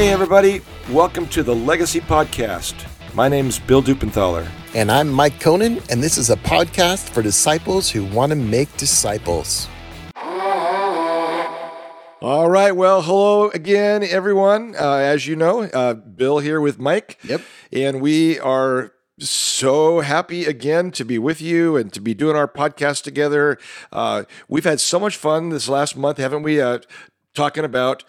Hey, everybody. Welcome to the Legacy Podcast. My name's Bill Dupenthaler. And I'm Mike Conan, and this is a podcast for disciples who want to make disciples. All right. Well, hello again, everyone. Uh, as you know, uh, Bill here with Mike. Yep. And we are so happy again to be with you and to be doing our podcast together. Uh, we've had so much fun this last month, haven't we? Uh, talking about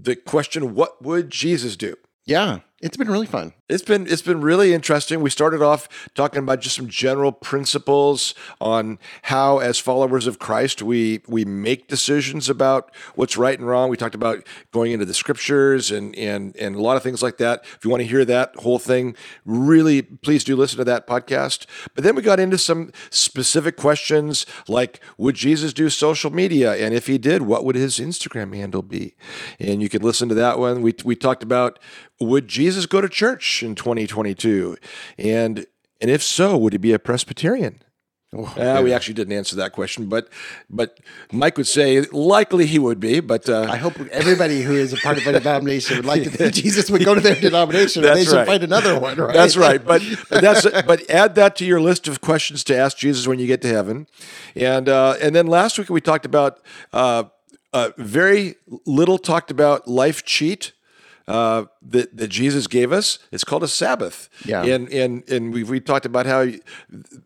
the question, what would Jesus do? Yeah, it's been really fun. It's been it's been really interesting. We started off talking about just some general principles on how, as followers of Christ, we we make decisions about what's right and wrong. We talked about going into the scriptures and and and a lot of things like that. If you want to hear that whole thing, really please do listen to that podcast. But then we got into some specific questions like would Jesus do social media? And if he did, what would his Instagram handle be? And you can listen to that one. We we talked about would Jesus go to church in 2022? And and if so, would he be a Presbyterian? Oh, uh, we actually didn't answer that question, but but Mike would say likely he would be. But uh, I hope everybody who is a part of a denomination would like to think Jesus would go to their denomination. That's and they right. should find another one. Right? That's right. But, but that's but add that to your list of questions to ask Jesus when you get to heaven. And uh, and then last week we talked about uh, uh, very little talked about life cheat uh, that, that Jesus gave us. It's called a Sabbath. Yeah. And and and we we talked about how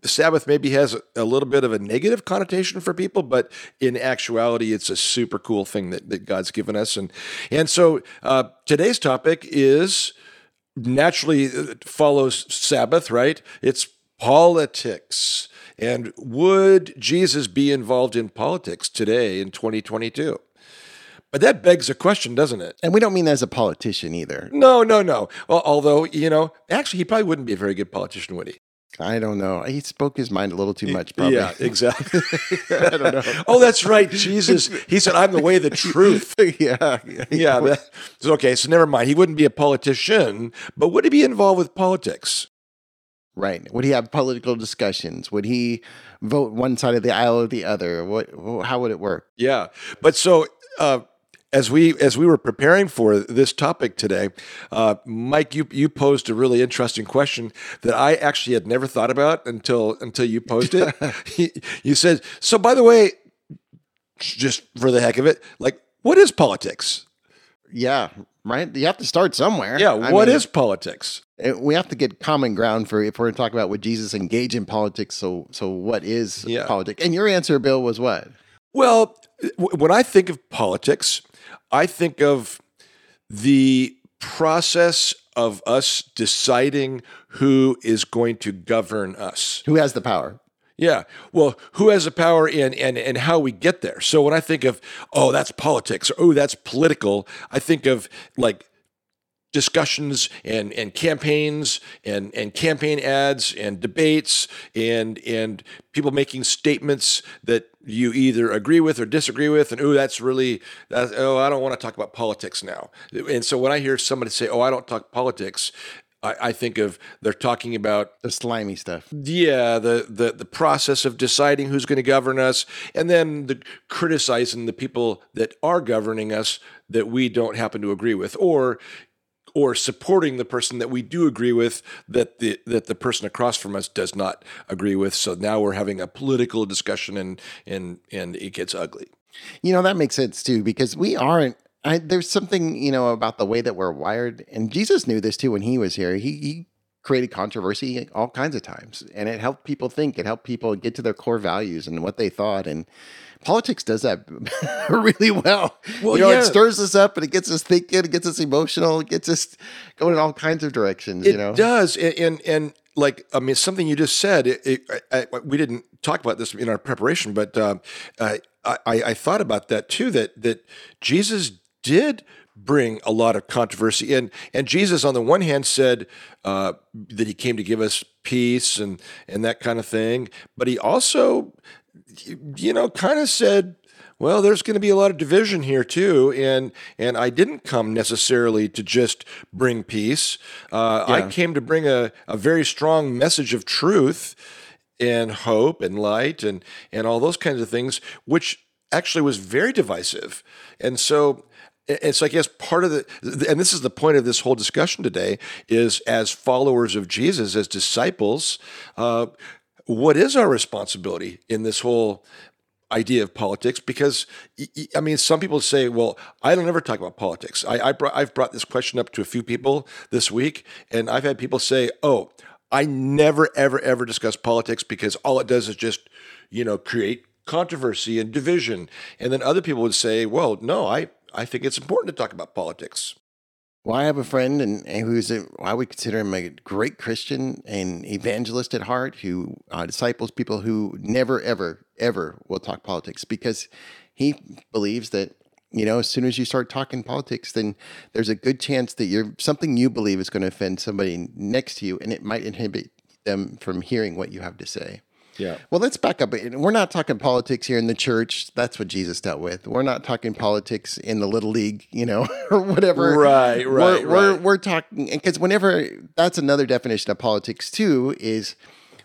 Sabbath maybe has a little bit of a negative connotation for people, but in actuality, it's a super cool thing that, that God's given us. And and so uh, today's topic is naturally uh, follows Sabbath, right? It's politics. And would Jesus be involved in politics today in 2022? But that begs a question, doesn't it? And we don't mean that as a politician either. No, no, no. Well, although, you know, actually, he probably wouldn't be a very good politician, would he? I don't know. He spoke his mind a little too much, probably. Yeah, exactly. I don't know. oh, that's right. Jesus, he said, I'm the way, the truth. yeah. Yeah. That, okay, so never mind. He wouldn't be a politician, but would he be involved with politics? Right. Would he have political discussions? Would he vote one side of the aisle or the other? What? How would it work? Yeah. But so, uh, as we as we were preparing for this topic today, uh, Mike, you you posed a really interesting question that I actually had never thought about until until you posed it. you said, "So, by the way, just for the heck of it, like, what is politics?" Yeah, right. You have to start somewhere. Yeah, I what mean, is politics? We have to get common ground for if we're going to talk about would Jesus engage in politics. So, so what is yeah. politics? And your answer, Bill, was what? Well, when I think of politics, I think of the process of us deciding who is going to govern us. Who has the power? Yeah. Well, who has the power and and and how we get there. So when I think of oh that's politics or oh that's political, I think of like discussions and, and campaigns and, and campaign ads and debates and and people making statements that you either agree with or disagree with and oh that's really that's, oh I don't want to talk about politics now and so when I hear somebody say oh I don't talk politics I, I think of they're talking about the slimy stuff. Yeah, the the the process of deciding who's going to govern us, and then the criticizing the people that are governing us that we don't happen to agree with, or or supporting the person that we do agree with that the that the person across from us does not agree with. So now we're having a political discussion and and and it gets ugly. You know that makes sense too because we aren't. I, there's something you know about the way that we're wired, and Jesus knew this too when he was here. He, he created controversy all kinds of times, and it helped people think. It helped people get to their core values and what they thought, and politics does that really well. Well, you know, yeah. it stirs us up and it gets us thinking, it gets us emotional, it gets us going in all kinds of directions. It you know, does, and and, and like I mean, something you just said. It, it, I, I, we didn't talk about this in our preparation, but um, I, I I thought about that too. That that Jesus did bring a lot of controversy and and Jesus on the one hand said uh, that he came to give us peace and and that kind of thing but he also you know, kind of said, well, there's going to be a lot of division here too, and and I didn't come necessarily to just bring peace. Uh, yeah. I came to bring a, a very strong message of truth and hope and light and and all those kinds of things, which actually was very divisive. And so it's like yes part of the and this is the point of this whole discussion today is as followers of jesus as disciples uh, what is our responsibility in this whole idea of politics because I mean, some people say, "Well, I don't ever talk about politics." I, I brought, I've brought this question up to a few people this week, and I've had people say, "Oh, I never, ever, ever discuss politics because all it does is just, you know, create controversy and division." And then other people would say, "Well, no, I I think it's important to talk about politics." Well, I have a friend, and, and who's a, I would consider him a great Christian and evangelist at heart, who uh, disciples people who never, ever, ever will talk politics because he believes that you know as soon as you start talking politics, then there's a good chance that you're something you believe is going to offend somebody next to you, and it might inhibit them from hearing what you have to say. Yeah. Well, let's back up. We're not talking politics here in the church. That's what Jesus dealt with. We're not talking politics in the little league, you know, or whatever. Right, right. We're right. we're, we're talking because whenever that's another definition of politics too is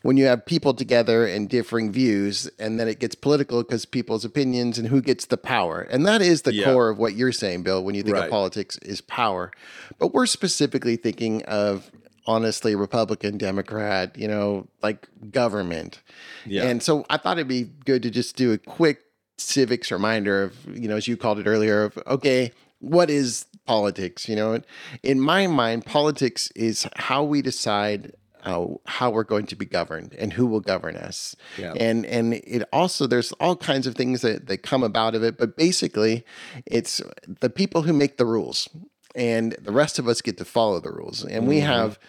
when you have people together and differing views, and then it gets political because people's opinions and who gets the power, and that is the Yeah. core of what you're saying, Bill. When you think Right. of politics, is power. But we're specifically thinking of honestly Republican, Democrat, you know, like government. Yeah. And so I thought it'd be good to just do a quick civics reminder of, you know, as you called it earlier, of okay, what is politics? You know, in my mind, politics is how we decide uh, how we're going to be governed and who will govern us. Yeah. And and it also there's all kinds of things that, that come about of it, but basically it's the people who make the rules and the rest of us get to follow the rules. And we have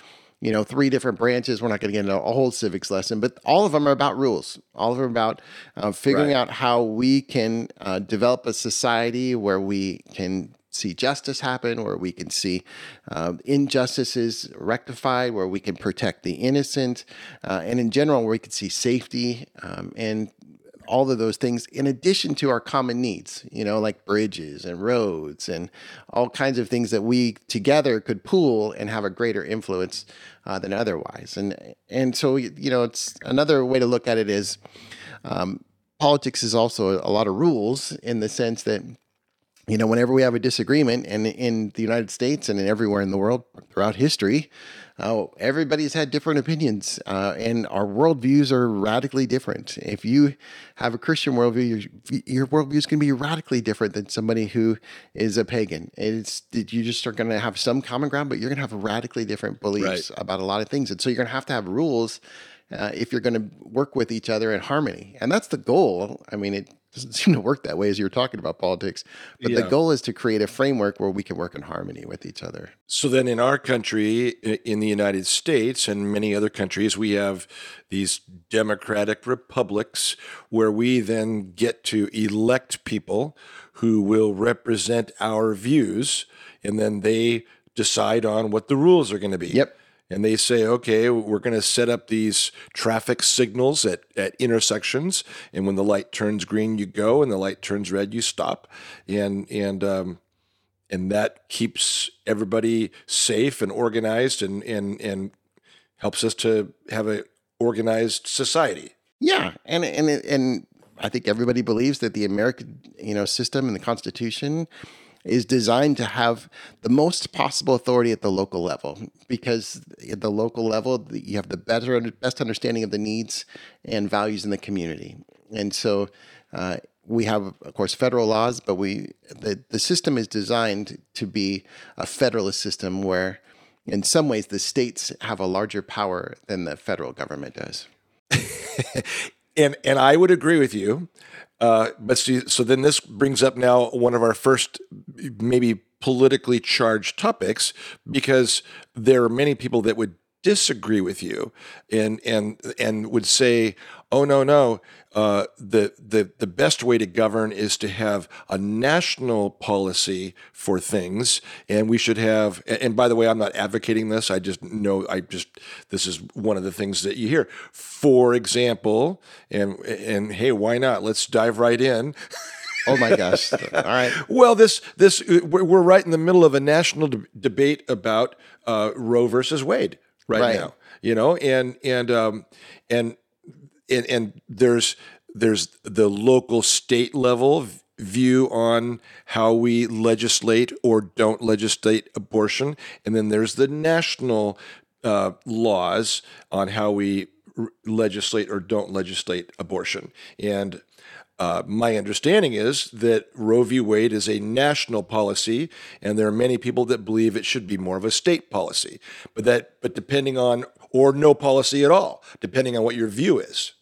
you know, three different branches. We're not going to get into a whole civics lesson, but all of them are about rules. All of them are about uh, figuring Right. out how we can uh, develop a society where we can see justice happen, where we can see uh, injustices rectified, where we can protect the innocent, uh, and in general, where we can see safety um, and all of those things in addition to our common needs, you know, like bridges and roads and all kinds of things that we together could pool and have a greater influence uh, than otherwise. And and so you know, it's another way to look at it is um, politics is also a lot of rules in the sense that you know, whenever we have a disagreement, and in the United States and in everywhere in the world throughout history, uh, everybody's had different opinions, uh, and our worldviews are radically different. If you have a Christian worldview, your, your worldview is going to be radically different than somebody who is a pagan. It's you just are going to have some common ground, but you're going to have radically different beliefs about a lot of things, and so you're going to have to have rules uh, if you're going to work with each other in harmony. And that's the goal. I mean, it doesn't seem to work that way as you were talking about politics, but the goal is to create a framework where we can work in harmony with each other. So then, in our country, in the United States and many other countries, we have these democratic republics where we then get to elect people who will represent our views, and then they decide on what the rules are going to be. Yep. And they say, okay, we're going to set up these traffic signals at, at intersections, and when the light turns green, you go, and the light turns red, you stop, and and um, and that keeps everybody safe and organized and and and helps us to have a organized society. Yeah, and and and I think everybody believes that the American you know system and the Constitution is designed to have the most possible authority at the local level because at the local level you have the better best understanding of the needs and values in the community and so uh, we have of course federal laws but we the, the system is designed to be a federalist system where in some ways the states have a larger power than the federal government does And and I would agree with you. Uh, but see, so then this brings up now one of our first maybe politically charged topics because there are many people that would disagree with you and and and would say, "Oh no, no, uh, the the the best way to govern is to have a national policy for things, and we should have." And, by the way, I'm not advocating this. I just know I just this is one of the things that you hear. For example, and and hey, why not? Let's dive right in. oh my gosh all right Well, this this we're we're right in the middle of a national de- debate about uh, Roe versus Wade right, Right. now. You know, and and um, and and and there's there's the local state level view on how we legislate or don't legislate abortion, and then there's the national uh, laws on how we r- legislate or don't legislate abortion. And uh, my understanding is that Roe v. Wade is a national policy, and there are many people that believe it should be more of a state policy. But that, but depending on, or no policy at all, depending on what your view is.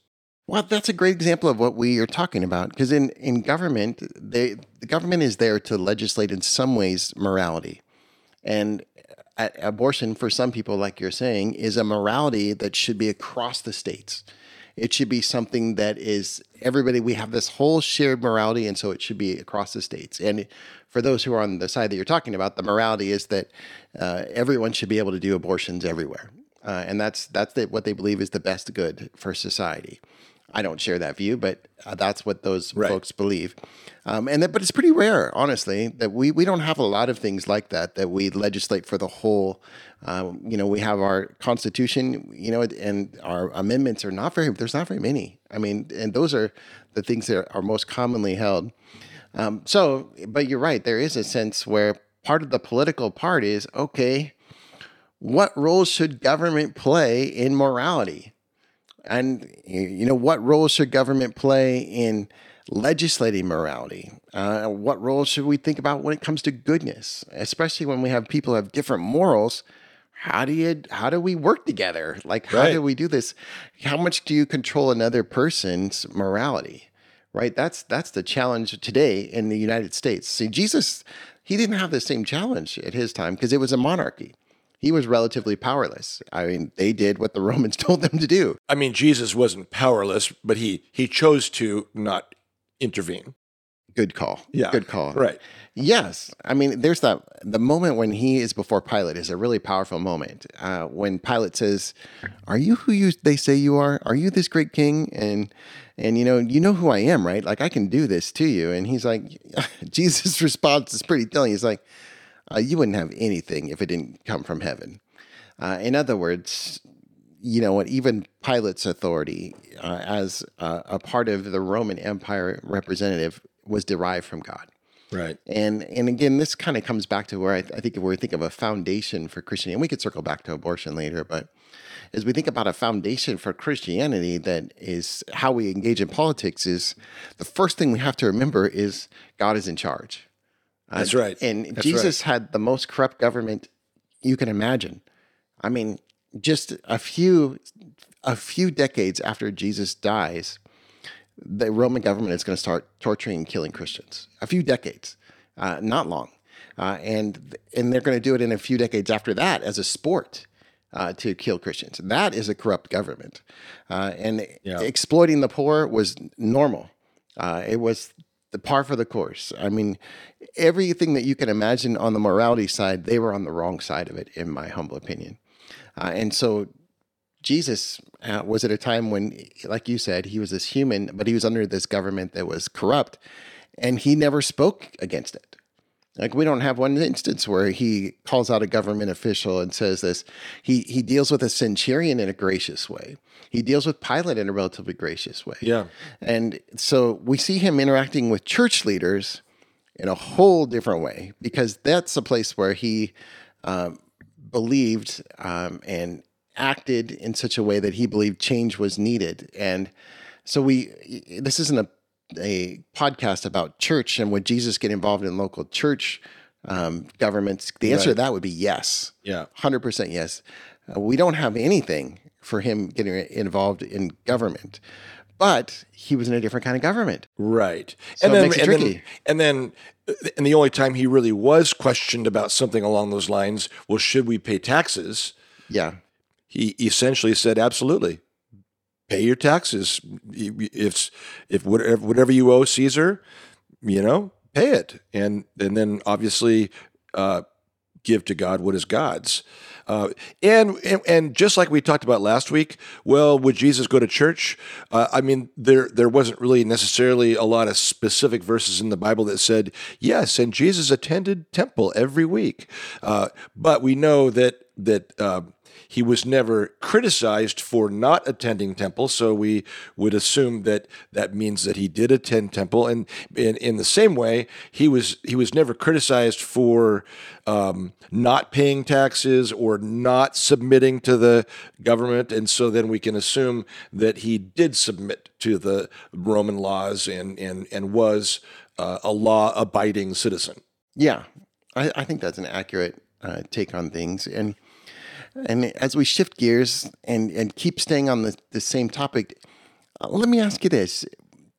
Well, that's a great example of what we are talking about. Because in, in government, they, the government is there to legislate in some ways morality. And abortion, for some people, like you're saying, is a morality that should be across the states. It should be something that is everybody, we have this whole shared morality, and so it should be across the states. And for those who are on the side that you're talking about, the morality is that uh, everyone should be able to do abortions everywhere. Uh, and that's that's the, what they believe is the best good for society. I don't share that view, but uh, that's what those right. folks believe. Um, and that, but it's pretty rare, honestly, that we we don't have a lot of things like that that we legislate for the whole. Um, you know, we have our constitution, you know, and our amendments are not very. There's not very many. I mean, and those are the things that are most commonly held. Um, so, but you're right. There is a sense where part of the political part is okay. What role should government play in morality? And you know what role should government play in legislating morality? Uh, what role should we think about when it comes to goodness, especially when we have people who have different morals? How do you how do we work together? Like how right. do we do this? How much do you control another person's morality? Right? That's that's the challenge today in the United States. See, Jesus, he didn't have the same challenge at his time because it was a monarchy he was relatively powerless. I mean, they did what the Romans told them to do. I mean, Jesus wasn't powerless, but he he chose to not intervene. Good call. Yeah. Good call. Right. Yes. I mean, there's that the moment when he is before Pilate is a really powerful moment. Uh, when Pilate says, "Are you who you they say you are? Are you this great king?" and and you know, you know who I am, right? Like I can do this to you. And he's like, Jesus' response is pretty telling. He's like, uh, you wouldn't have anything if it didn't come from heaven. Uh, in other words, you know what? Even Pilate's authority uh, as a part of the Roman Empire representative was derived from God. Right. And and again, this kind of comes back to where I, I think if we think of a foundation for Christianity, and we could circle back to abortion later, but as we think about a foundation for Christianity that is how we engage in politics, is the first thing we have to remember is God is in charge. That's uh, right. And That's Jesus right. had the most corrupt government you can imagine. I mean, just a few a few decades after Jesus dies, the Roman government is going to start torturing and killing Christians. A few decades, uh, not long, uh, and and they're going to do it in a few decades after that as a sport. Uh, to kill Christians. That is a corrupt government. Uh, and yeah. exploiting the poor was normal. Uh, it was par for the course. I mean, everything that you can imagine on the morality side, they were on the wrong side of it, in my humble opinion. Uh, and so Jesus uh, was at a time when, like you said, he was this human, but he was under this government that was corrupt, and he never spoke against it. Like we don't have one instance where he calls out a government official and says this. He he deals with a centurion in a gracious way. He deals with Pilate in a relatively gracious way. Yeah. And so we see him interacting with church leaders in a whole different way because that's a place where he um, believed um, and acted in such a way that he believed change was needed. And so we this isn't a a podcast about church and would Jesus get involved in local church um, governments? The answer right. to that would be yes. Yeah. 100% yes. Uh, we don't have anything for him getting involved in government. But he was in a different kind of government. Right. So and then, and then, and then and the only time he really was questioned about something along those lines, well, should we pay taxes? Yeah. He essentially said, absolutely pay your taxes. If if whatever whatever you owe Caesar, you know, pay it, and and then obviously uh, give to God what is God's. Uh, and, and, and just like we talked about last week, well, would Jesus go to church? Uh, I mean, there there wasn't really necessarily a lot of specific verses in the Bible that said yes, and Jesus attended temple every week. Uh, but we know that that uh, he was never criticized for not attending temple, so we would assume that that means that he did attend temple. And in, in the same way, he was he was never criticized for um, not paying taxes or not submitting to the government. And so then we can assume that he did submit to the Roman laws and and and was uh, a law abiding citizen. Yeah, I, I think that's an accurate uh, take on things. And and as we shift gears and, and keep staying on the, the same topic, uh, let me ask you this.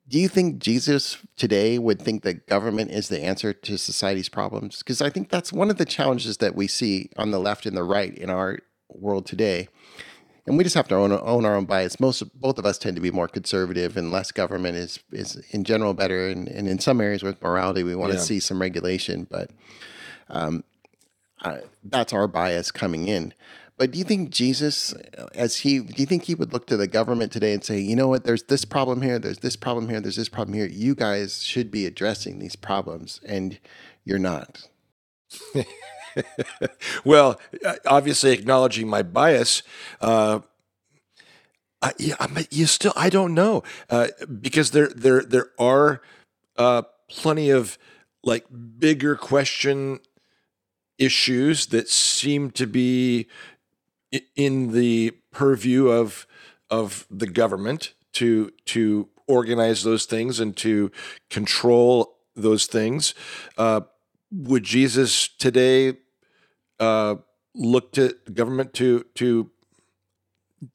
Do you think Jesus today would think that government is the answer to society's problems? Because I think that's one of the challenges that we see on the left and the right in our world today. And we just have to own, own our own bias. Most both of us tend to be more conservative, and less government is is in general better. And, and in some areas with morality, we want yeah. to see some regulation, but um, uh, that's our bias coming in. But do you think Jesus, as he, do you think he would look to the government today and say, you know what, there's this problem here, there's this problem here, there's this problem here. You guys should be addressing these problems, and you're not. well, uh, obviously acknowledging my bias, uh, I, yeah, you still I don't know uh, because there there there are uh, plenty of like bigger question issues that seem to be in the purview of of the government to to organize those things and to control those things. Uh, would Jesus today uh, look to the government to to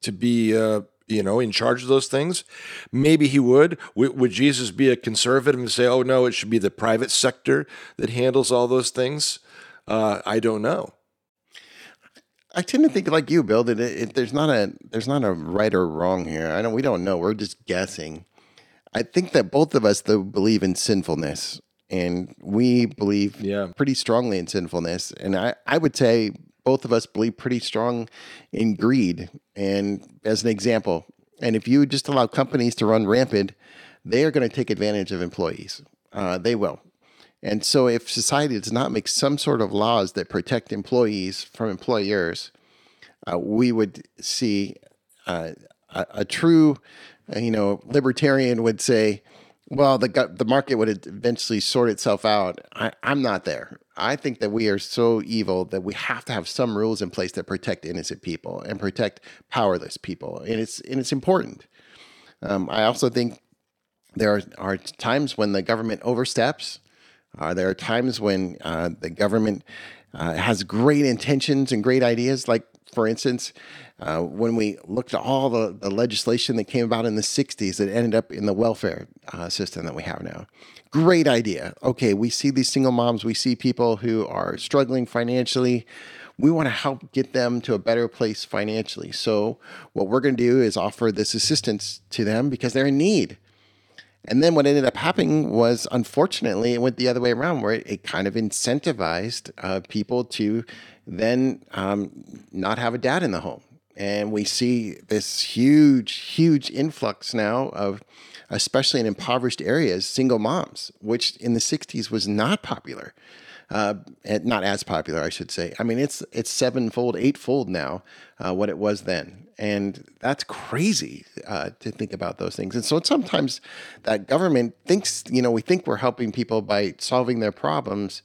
to be uh, you know in charge of those things? Maybe he would. W- would Jesus be a conservative and say, "Oh no, it should be the private sector that handles all those things"? Uh, I don't know. I tend to think like you, Bill. That it, it, there's not a there's not a right or wrong here. I don't. We don't know. We're just guessing. I think that both of us though believe in sinfulness, and we believe yeah. pretty strongly in sinfulness. And I I would say both of us believe pretty strong in greed. And as an example, and if you just allow companies to run rampant, they are going to take advantage of employees. Uh, they will. And so, if society does not make some sort of laws that protect employees from employers, uh, we would see uh, a, a, true, uh, you know, libertarian would say, "Well, the the market would eventually sort itself out." I, I'm not there. I think that we are so evil that we have to have some rules in place that protect innocent people and protect powerless people, and it's and it's important. Um, I also think there are, are times when the government oversteps uh, there are times when uh, the government uh, has great intentions and great ideas, like, for instance, uh, when we looked at all the, the, legislation that came about in the 60s that ended up in the welfare uh, system that we have now. Great idea. Okay, we see these single moms, we see people who are struggling financially. We want to help get them to a better place financially. So, what we're going to do is offer this assistance to them because they're in need. And then what ended up happening was, unfortunately, it went the other way around, where it, it kind of incentivized uh, people to then um, not have a dad in the home. And we see this huge, huge influx now of, especially in impoverished areas, single moms, which in the 60s was not popular uh, not as popular, I should say. I mean, it's it's sevenfold, eightfold now uh, what it was then, and that's crazy uh, to think about those things. And so sometimes that government thinks, you know, we think we're helping people by solving their problems,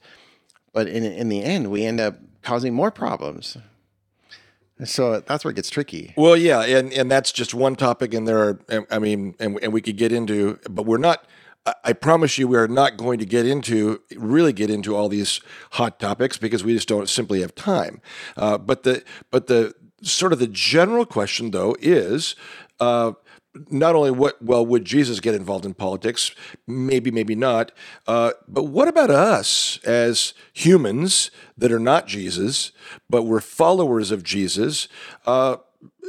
but in in the end, we end up causing more problems. So that's where it gets tricky. Well, yeah, and and that's just one topic, and there are, I mean, and and we could get into, but we're not I promise you, we are not going to get into really get into all these hot topics because we just don't simply have time. Uh, but the but the sort of the general question though is. Uh, not only what well would Jesus get involved in politics? Maybe, maybe not. Uh, but what about us as humans that are not Jesus, but we're followers of Jesus? Uh,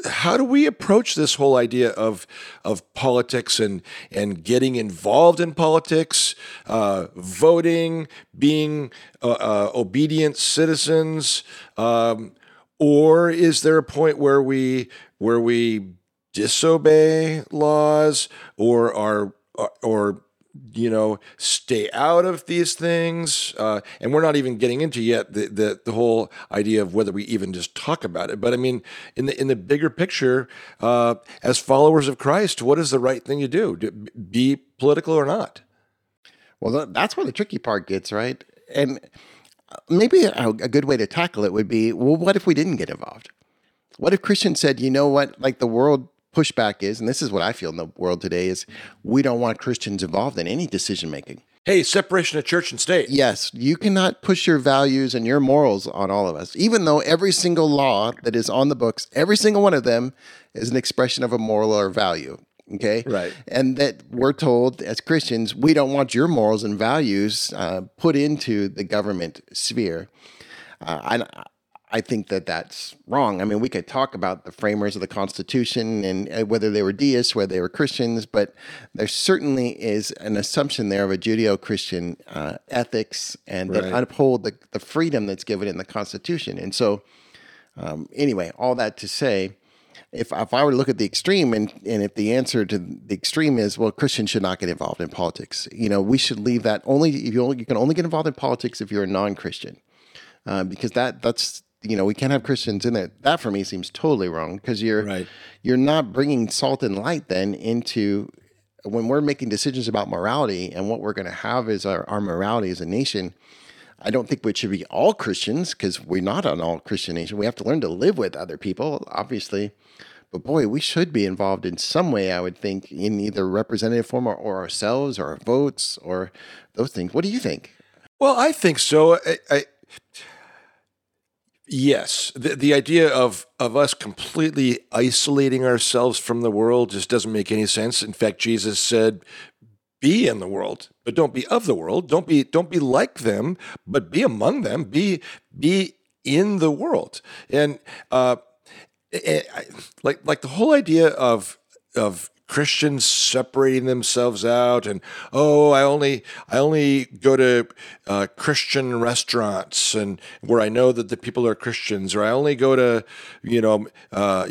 how do we approach this whole idea of of politics and and getting involved in politics, uh, voting, being uh, uh, obedient citizens, um, or is there a point where we where we disobey laws or are or you know, stay out of these things. Uh, and we're not even getting into yet the, the, the whole idea of whether we even just talk about it. But I mean, in the in the bigger picture, uh, as followers of Christ, what is the right thing to do? Do- Be political or not? Well, that's where the tricky part gets, right? And maybe a, a good way to tackle it would be well, what if we didn't get involved? What if Christians said, you know what, like the world pushback is, and this is what I feel in the world today, is we don't want Christians involved in any decision making. Hey, separation of church and state. Yes, you cannot push your values and your morals on all of us, even though every single law that is on the books, every single one of them is an expression of a moral or value. Okay. Right. And that we're told as Christians, we don't want your morals and values uh, put into the government sphere. Uh, I, I think that that's wrong. I mean, we could talk about the framers of the Constitution and uh, whether they were deists, whether they were Christians, but there certainly is an assumption there of a Judeo Christian uh, ethics and that Right. uphold the, the freedom that's given in the Constitution. And so, um, anyway, all that to say, if, if I were to look at the extreme and, and if the answer to the extreme is, well, Christians should not get involved in politics, you know, we should leave that only, you, only, you can only get involved in politics if you're a non Christian uh, because that that's you know we can't have Christians in it. That for me seems totally wrong because you're Right. you're not bringing salt and light then into when we're making decisions about morality and what we're going to have is our, our morality as a nation. I don't think we should be all Christians because we're not an all Christian nation. We have to learn to live with other people, obviously. But boy, we should be involved in some way, I would think, in either representative form or, or ourselves or our votes or those things. What do you think? Well, I think so. I, I, yes, the, the idea of, of us completely isolating ourselves from the world just doesn't make any sense. In fact, Jesus said, "Be in the world, but don't be of the world. Don't be don't be like them, but be among them. Be be in the world." And uh, eh, I- like like the whole idea of of Christians separating themselves out and oh I only I only go to uh, Christian restaurants and where I know that the people are Christians or I only go to you know uh,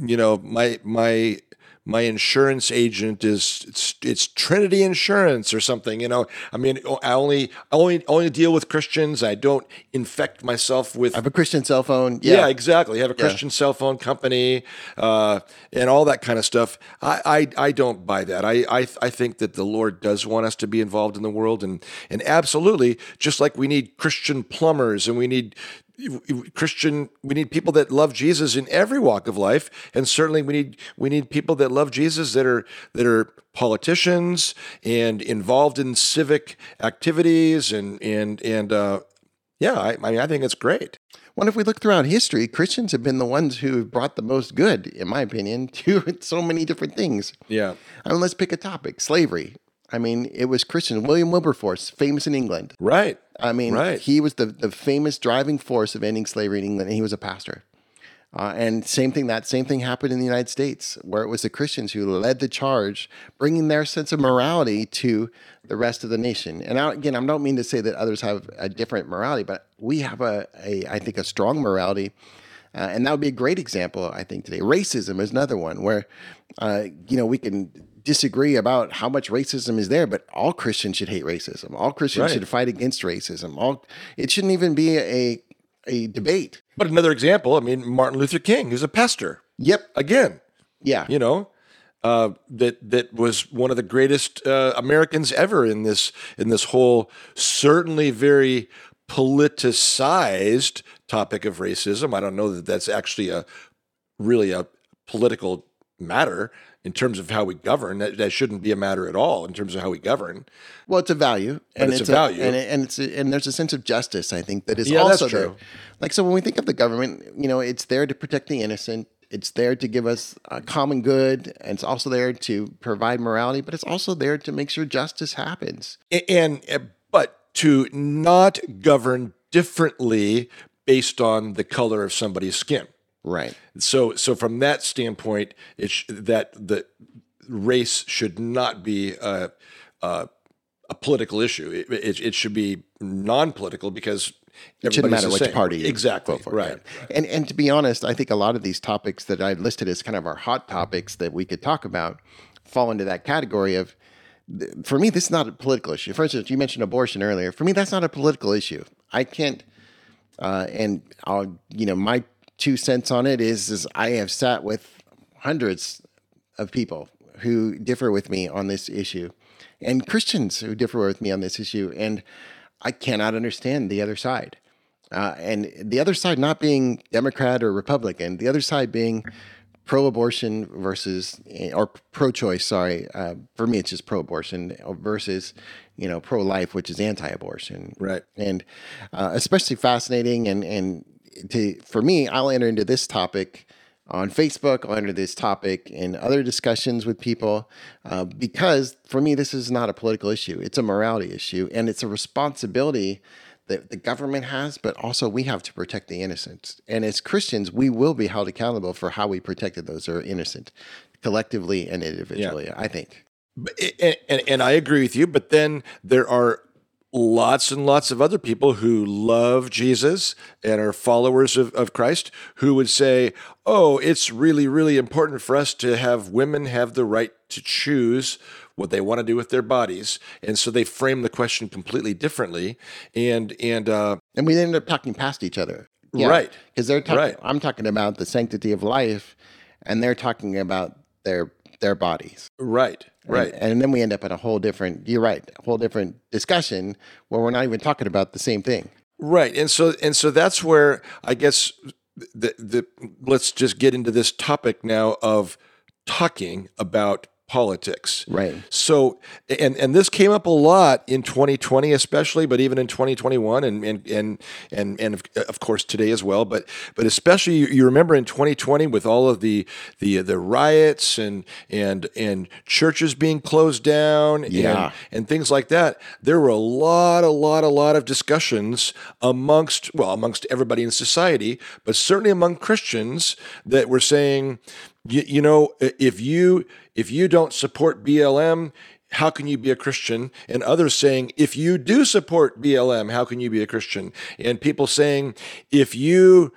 you know my my my insurance agent is it's, it's Trinity Insurance or something. You know, I mean, I only I only only deal with Christians. I don't infect myself with I have a Christian cell phone. yeah, exactly. I have a Christian cell phone company uh, and all that kind of stuff. I, I, I don't buy that. I, I, I think that the Lord does want us to be involved in the world, and and absolutely, just like we need Christian plumbers and we need Christian, we need people that love Jesus in every walk of life, and certainly we need we need people that love Jesus that are that are politicians and involved in civic activities and and and uh, yeah, I, I mean I think it's great. What if we look throughout history? Christians have been the ones who have brought the most good, in my opinion, to so many different things. Yeah. I mean, let's pick a topic slavery. I mean, it was Christian. William Wilberforce, famous in England. Right. I mean, Right. he was the, the famous driving force of ending slavery in England, and he was a pastor. Uh, and same thing, that same thing happened in the United States, where it was the Christians who led the charge, bringing their sense of morality to the rest of the nation. And I, again, I don't mean to say that others have a different morality, but we have a, a I think, a strong morality. Uh, and that would be a great example, I think, today. Racism is another one where, uh, you know, we can disagree about how much racism is there, but all Christians should hate racism. All Christians Right. should fight against racism. All it shouldn't even be a a debate. But another example, I mean, Martin Luther King, who's a pastor. Yep. Again, Yeah. you know, uh, that that was one of the greatest uh, Americans ever in this in this whole certainly very politicized topic of racism. I don't know that that's actually a really a political matter in terms of how we govern. That, that shouldn't be a matter at all in terms of how we govern. Well, it's a value, and it's a value. and, it, and it's a, and there's a sense of justice. I think that is Yeah, that's also there. true. Like so, when we think of the government, you know, it's there to protect the innocent. It's there to give us a common good, and it's also there to provide morality. But it's also there to make sure justice happens. A- and uh, but to not govern differently based on the color of somebody's skin. Right. So, so from that standpoint, it sh- that the race should not be a, a, a political issue. It, it, it should be non-political because It shouldn't matter which same. party you Exactly. for, right. yeah. And and to be honest, I think a lot of these topics that I listed as kind of our hot topics that we could talk about fall into that category of for me, this is not a political issue. For instance, you mentioned abortion earlier. For me, that's not a political issue. I can't, uh, and I'll, you know, my two cents on it is, is I have sat with hundreds of people who differ with me on this issue, and Christians who differ with me on this issue, and I cannot understand the other side. Uh, and the other side not being Democrat or Republican, the other side being pro-abortion versus or pro-choice. Sorry, uh, for me it's just pro-abortion versus you know pro-life, which is anti-abortion. Right. And uh, especially fascinating and and to for me, I'll enter into this topic on Facebook. I'll enter this topic in other discussions with people uh, because for me, this is not a political issue. It's a morality issue, and it's a responsibility that the government has, but also we have to protect the innocent. And as Christians, we will be held accountable for how we protected those who are innocent, collectively and individually. I think. And, and, and I agree with you, but then there are lots and lots of other people who love Jesus and are followers of, of Christ who would say, oh, it's really, really important for us to have women have the right to choose what they want to do with their bodies. And so they frame the question completely differently. And, and, uh, and we end up talking past each other. Right. Because they're talking, Right. I'm talking about the sanctity of life and they're talking about their, their bodies. right, right. And, and then we end up in a whole different, you're right, a whole different discussion where we're not even talking about the same thing. Right. And so and so that's where I guess the the let's just get into this topic now of talking about politics. Right. So and and this came up a lot in 2020 especially but even in 2021 and and and and, and of, of course today as well but but especially you, you remember in 2020 with all of the the the riots and and and churches being closed down Yeah. and, and things like that there were a lot a lot a lot of discussions amongst well amongst everybody in society but certainly among Christians that were saying you, you know if you if you don't support BLM how can you be a Christian? And others saying, if you do support BLM, how can you be a Christian? And people saying, if you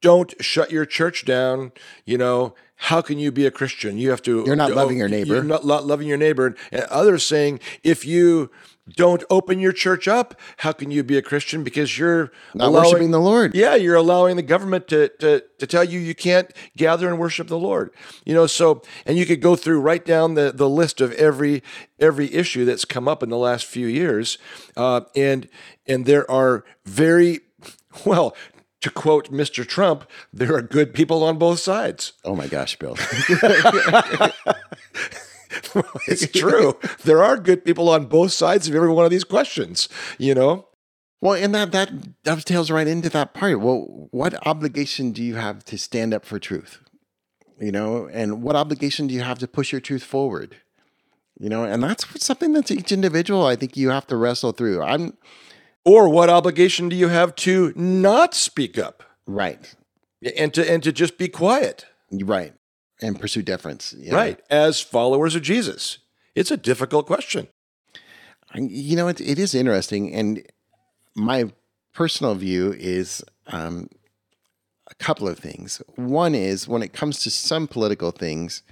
don't shut your church down, you know, how can you be a Christian? You have to. You're not loving oh, your neighbor. You're not lo- loving your neighbor. And others saying, if you don't open your church up, how can you be a Christian? Because you're Not worshiping the Lord. yeah, you're allowing the government to, to to tell you you can't gather and worship the Lord. You know, so and you could go through right down the, the list of every every issue that's come up in the last few years, uh, and and there are very well. To quote Mr. Trump, there are good people on both sides. Oh my gosh, Bill. It's true. there are good people on both sides of every one of these questions, you know? well, and that, that dovetails right into that part. Well, what obligation do you have to stand up for truth? You know, and what obligation do you have to push your truth forward? You know, and that's something that's each individual I think you have to wrestle through. I'm Or what obligation do you have to not speak up right. and to and to just be quiet? Right. And pursue deference. you know. Right. As followers of Jesus. It's a difficult question. You know, it, it is interesting. And my personal view is um, a couple of things. One is when it comes to some political things,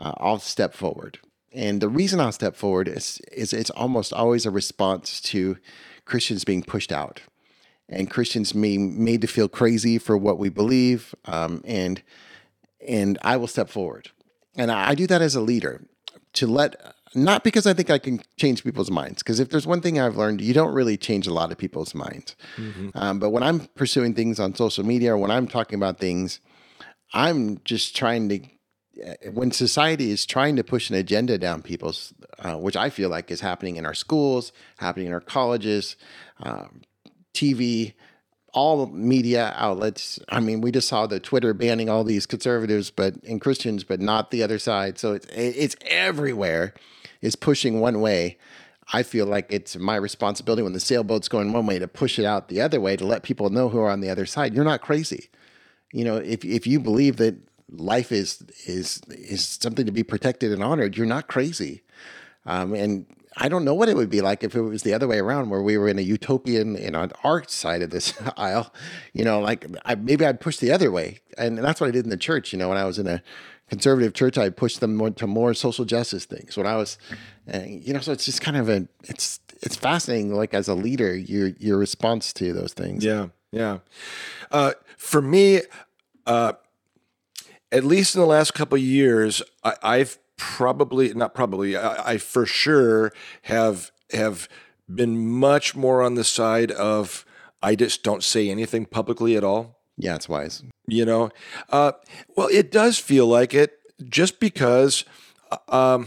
uh, I'll step forward. And the reason I'll step forward is, is it's almost always a response to Christians being pushed out and Christians being made to feel crazy for what we believe. Um, and and I will step forward. And I, I do that as a leader to let, not because I think I can change people's minds, because if there's one thing I've learned, you don't really change a lot of people's minds. Um, but when I'm pursuing things on social media or when I'm talking about things, I'm just trying to, uh, when society is trying to push an agenda down people's, uh, which I feel like is happening in our schools, happening in our colleges, um, TV, all media outlets. I mean, we just saw the Twitter banning all these conservatives, but and Christians, but not the other side. So it's it's everywhere. Is pushing one way. I feel like it's my responsibility when the sailboat's going one way to push it out the other way to let people know who are on the other side. You're not crazy. You know, if if you believe that life is is is something to be protected and honored, you're not crazy. Um, and I don't know what it would be like if it was the other way around, where we were in a utopian, know, on our side of this aisle. You know, like I, maybe I'd push the other way, and that's what I did in the church. You know, when I was in a conservative church, I pushed them more to more social justice things. When I was, uh, you know, so it's just kind of a it's it's fascinating. Like as a leader, your your response to those things. Yeah, yeah. Uh, for me, uh, at least in the last couple of years, I, I've probably not probably I, I for sure have have been much more on the side of I just don't say anything publicly at all. Yeah, it's wise. You know, uh, well, it does feel like it just because um,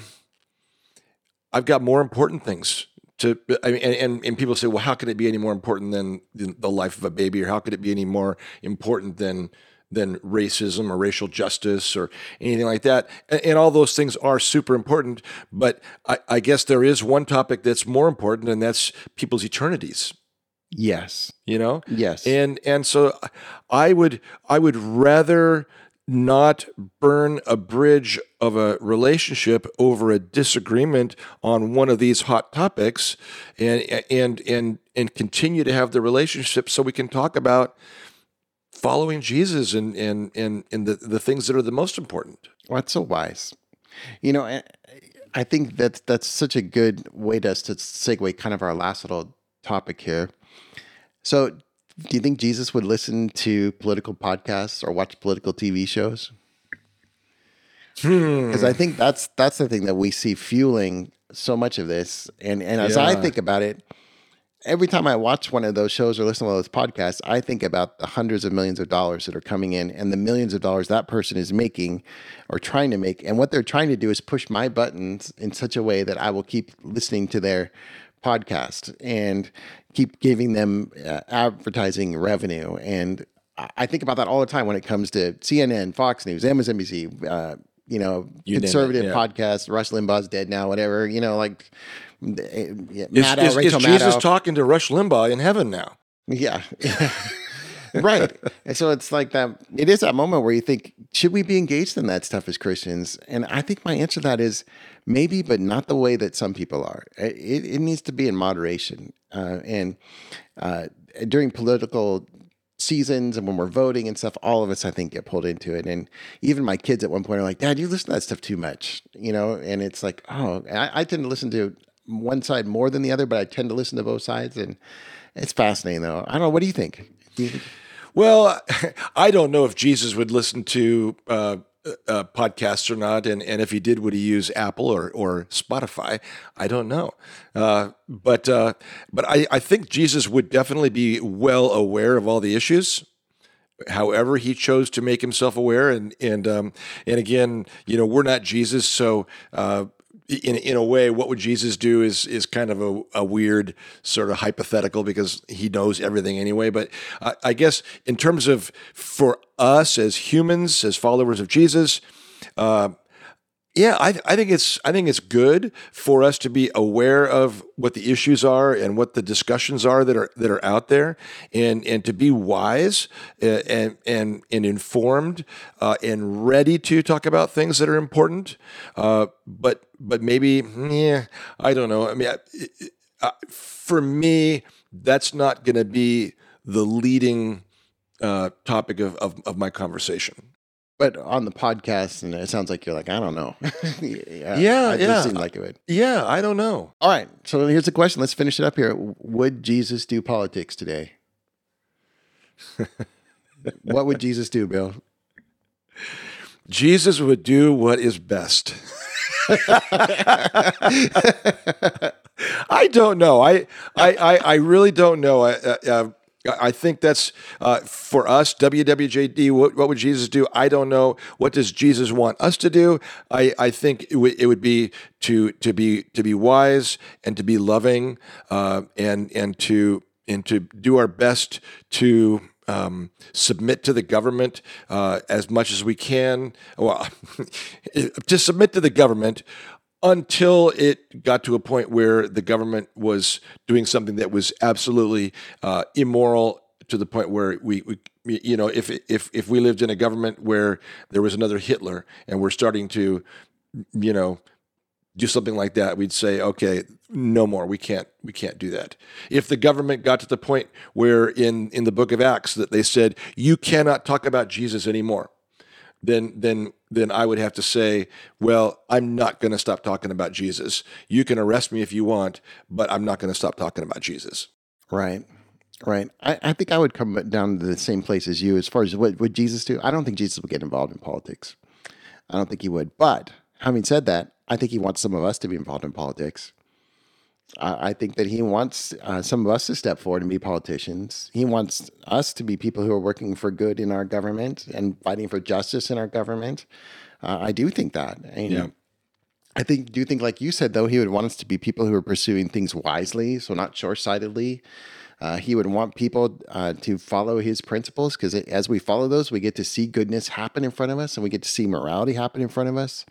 I've got more important things to. I mean, and, and, and people say, well, how could it be any more important than the life of a baby, or how could it be any more important than than racism or racial justice or anything like that. And, and all those things are super important. But I, I, guess there is one topic that's more important, and that's people's eternities. Yes. You know? Yes. And and so I would I would rather not burn a bridge of a relationship over a disagreement on one of these hot topics and and and and continue to have the relationship so we can talk about following Jesus and and and and the, the things that are the most important. Well, that's so wise. You know, I think that that's such a good way to, to segue kind of our last little topic here. So, do you think Jesus would listen to political podcasts or watch political TV shows? Because hmm. I think that's that's the thing that we see fueling so much of this. And and as yeah. I think about it, every time I watch one of those shows or listen to one of those podcasts, I think about the hundreds of millions of dollars that are coming in and the millions of dollars that person is making or trying to make. And what they're trying to do is push my buttons in such a way that I will keep listening to their podcast and keep giving them uh, advertising revenue. And I think about that all the time when it comes to CNN, Fox News, MSNBC, uh, you know, you conservative yeah. podcasts, Rush Limbaugh's dead now, whatever, you know, like eh, yeah, is, is, is Jesus talking to Rush Limbaugh in heaven now? Yeah. right. And so it's like that. It is that moment where you think, should we be engaged in that stuff as Christians? And I think my answer to that is maybe, but not the way that some people are. It, it needs to be in moderation. Uh, and uh, during political seasons and when we're voting and stuff, all of us, I think, get pulled into it. And even my kids at one point are like, Dad, you listen to that stuff too much, you know? And it's like, oh, I, I tend to listen to one side more than the other, but I tend to listen to both sides. And it's fascinating, though. I don't know. What do you think? Do you think- well, I don't know if Jesus would listen to uh, podcasts or not, and, and if he did, would he use Apple or, or Spotify? I don't know, uh, but uh, but I, I think Jesus would definitely be well aware of all the issues. However, he chose to make himself aware, and and um, and again, you know, we're not Jesus, so uh, in in a way, what would Jesus do is is kind of a, a weird sort of hypothetical because he knows everything anyway. But I, I, guess in terms of for us as humans, as followers of Jesus, uh, yeah, I, I think it's I think it's good for us to be aware of what the issues are and what the discussions are that are that are out there, and and to be wise uh, and and and informed uh, and ready to talk about things that are important. Uh, but but maybe yeah, I don't know. I mean, I, for me, that's not going to be the leading uh, topic of, of, of my conversation. But on the podcast, and it sounds like you're like, I don't know. yeah, yeah, it yeah. seemed like it would. Yeah, I don't know. All right, so here's the question. Let's finish it up here. Would Jesus do politics today? what would Jesus do, Bill? Jesus would do what is best. I don't know. I, I, I, really don't know. I, uh, uh I think that's uh, for us, WWJD. What, what, would Jesus do? I don't know. What does Jesus want us to do? I, I think it, w- it would be to to be to be wise and to be loving uh, and and to and to do our best to um, submit to the government uh, as much as we can. Well, to submit to the government until it got to a point where the government was doing something that was absolutely uh, immoral to the point where we, we, you know if if if we lived in a government where there was another Hitler and we're starting to you know do something like that we'd say okay no more we can't we can't do that if the government got to the point where in in the book of acts that they said you cannot talk about jesus anymore then then then I would have to say, well, I'm not going to stop talking about Jesus. You can arrest me if you want, but I'm not going to stop talking about Jesus. Right. Right. I, I think I would come down to the same place as you as far as what would Jesus do? I don't think Jesus would get involved in politics. I don't think he would. But having said that, I think he wants some of us to be involved in politics. I, I think that he wants uh, some of us to step forward and be politicians. He wants us to be people who are working for good in our government and fighting for justice in our government. Uh, I do think that. And Yeah. I think, do you think, like you said, though, he would want us to be people who are pursuing things wisely, so not short sightedly. Uh, he would want people uh, to follow his principles because as we follow those, we get to see goodness happen in front of us and we get to see morality happen in front of us.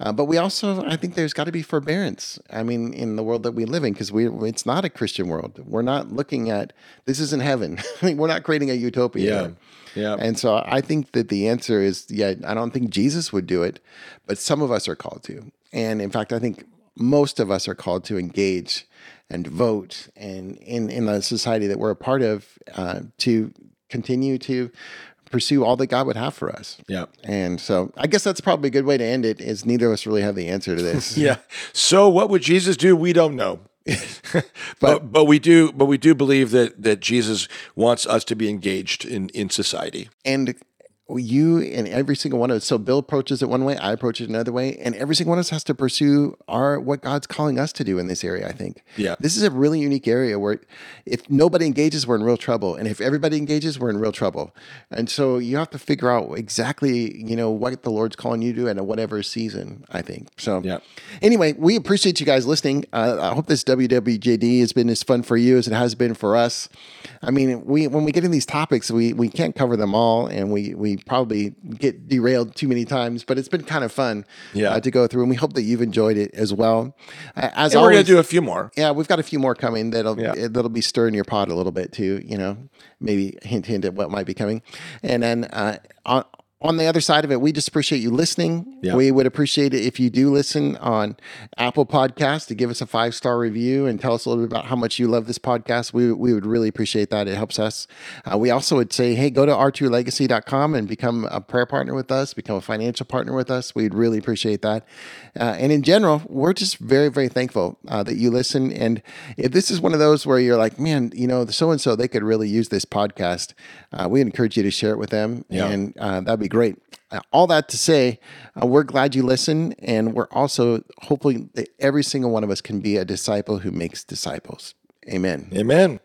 Uh, but we also, I think there's got to be forbearance. I mean, in the world that we live in, because we it's not a Christian world. We're not looking at this isn't heaven. We're not creating a utopia. Yeah. And so I think that the answer is yeah, I don't think Jesus would do it, but some of us are called to. And in fact, I think most of us are called to engage and vote and in, in the society that we're a part of uh, to continue to pursue all that God would have for us. Yeah. And so I guess that's probably a good way to end it is neither of us really have the answer to this. Yeah. So what would Jesus do? We don't know. but but we do but we do believe that that Jesus wants us to be engaged in in society. And you and every single one of us. So Bill approaches it one way, I approach it another way, and every single one of us has to pursue our what God's calling us to do in this area. I think. Yeah. This is a really unique area where if nobody engages, we're in real trouble, and if everybody engages, we're in real trouble. And so you have to figure out exactly, you know, what the Lord's calling you to do in whatever season. I think. So. Yeah. Anyway, we appreciate you guys listening. Uh, I hope this WWJD has been as fun for you as it has been for us. I mean, we when we get in these topics, we we can't cover them all, and we we probably get derailed too many times. But it's been kind of fun, Yeah. uh, to go through, and we hope that you've enjoyed it as well. Uh, as And we're going to do a few more. yeah, we've got a few more coming that'll Yeah. that'll be stirring your pot a little bit too. You know, maybe hint hint at what might be coming, and then uh, on. On the other side of it, we just appreciate you listening. Yeah. We would appreciate it if you do listen on Apple Podcasts to give us a five star review and tell us a little bit about how much you love this podcast. We, we would really appreciate that. It helps us. Uh, we also would say, hey, go to r2legacy.com and become a prayer partner with us, become a financial partner with us. We'd really appreciate that. Uh, and in general, we're just very, very thankful uh, that you listen. And if this is one of those where you're like, man, you know, so and so, they could really use this podcast, uh, we encourage you to share it with them. Yeah. And uh, that'd be great. Uh, all that to say, uh, we're glad you listen. And we're also hopefully every single one of us can be a disciple who makes disciples. Amen. Amen.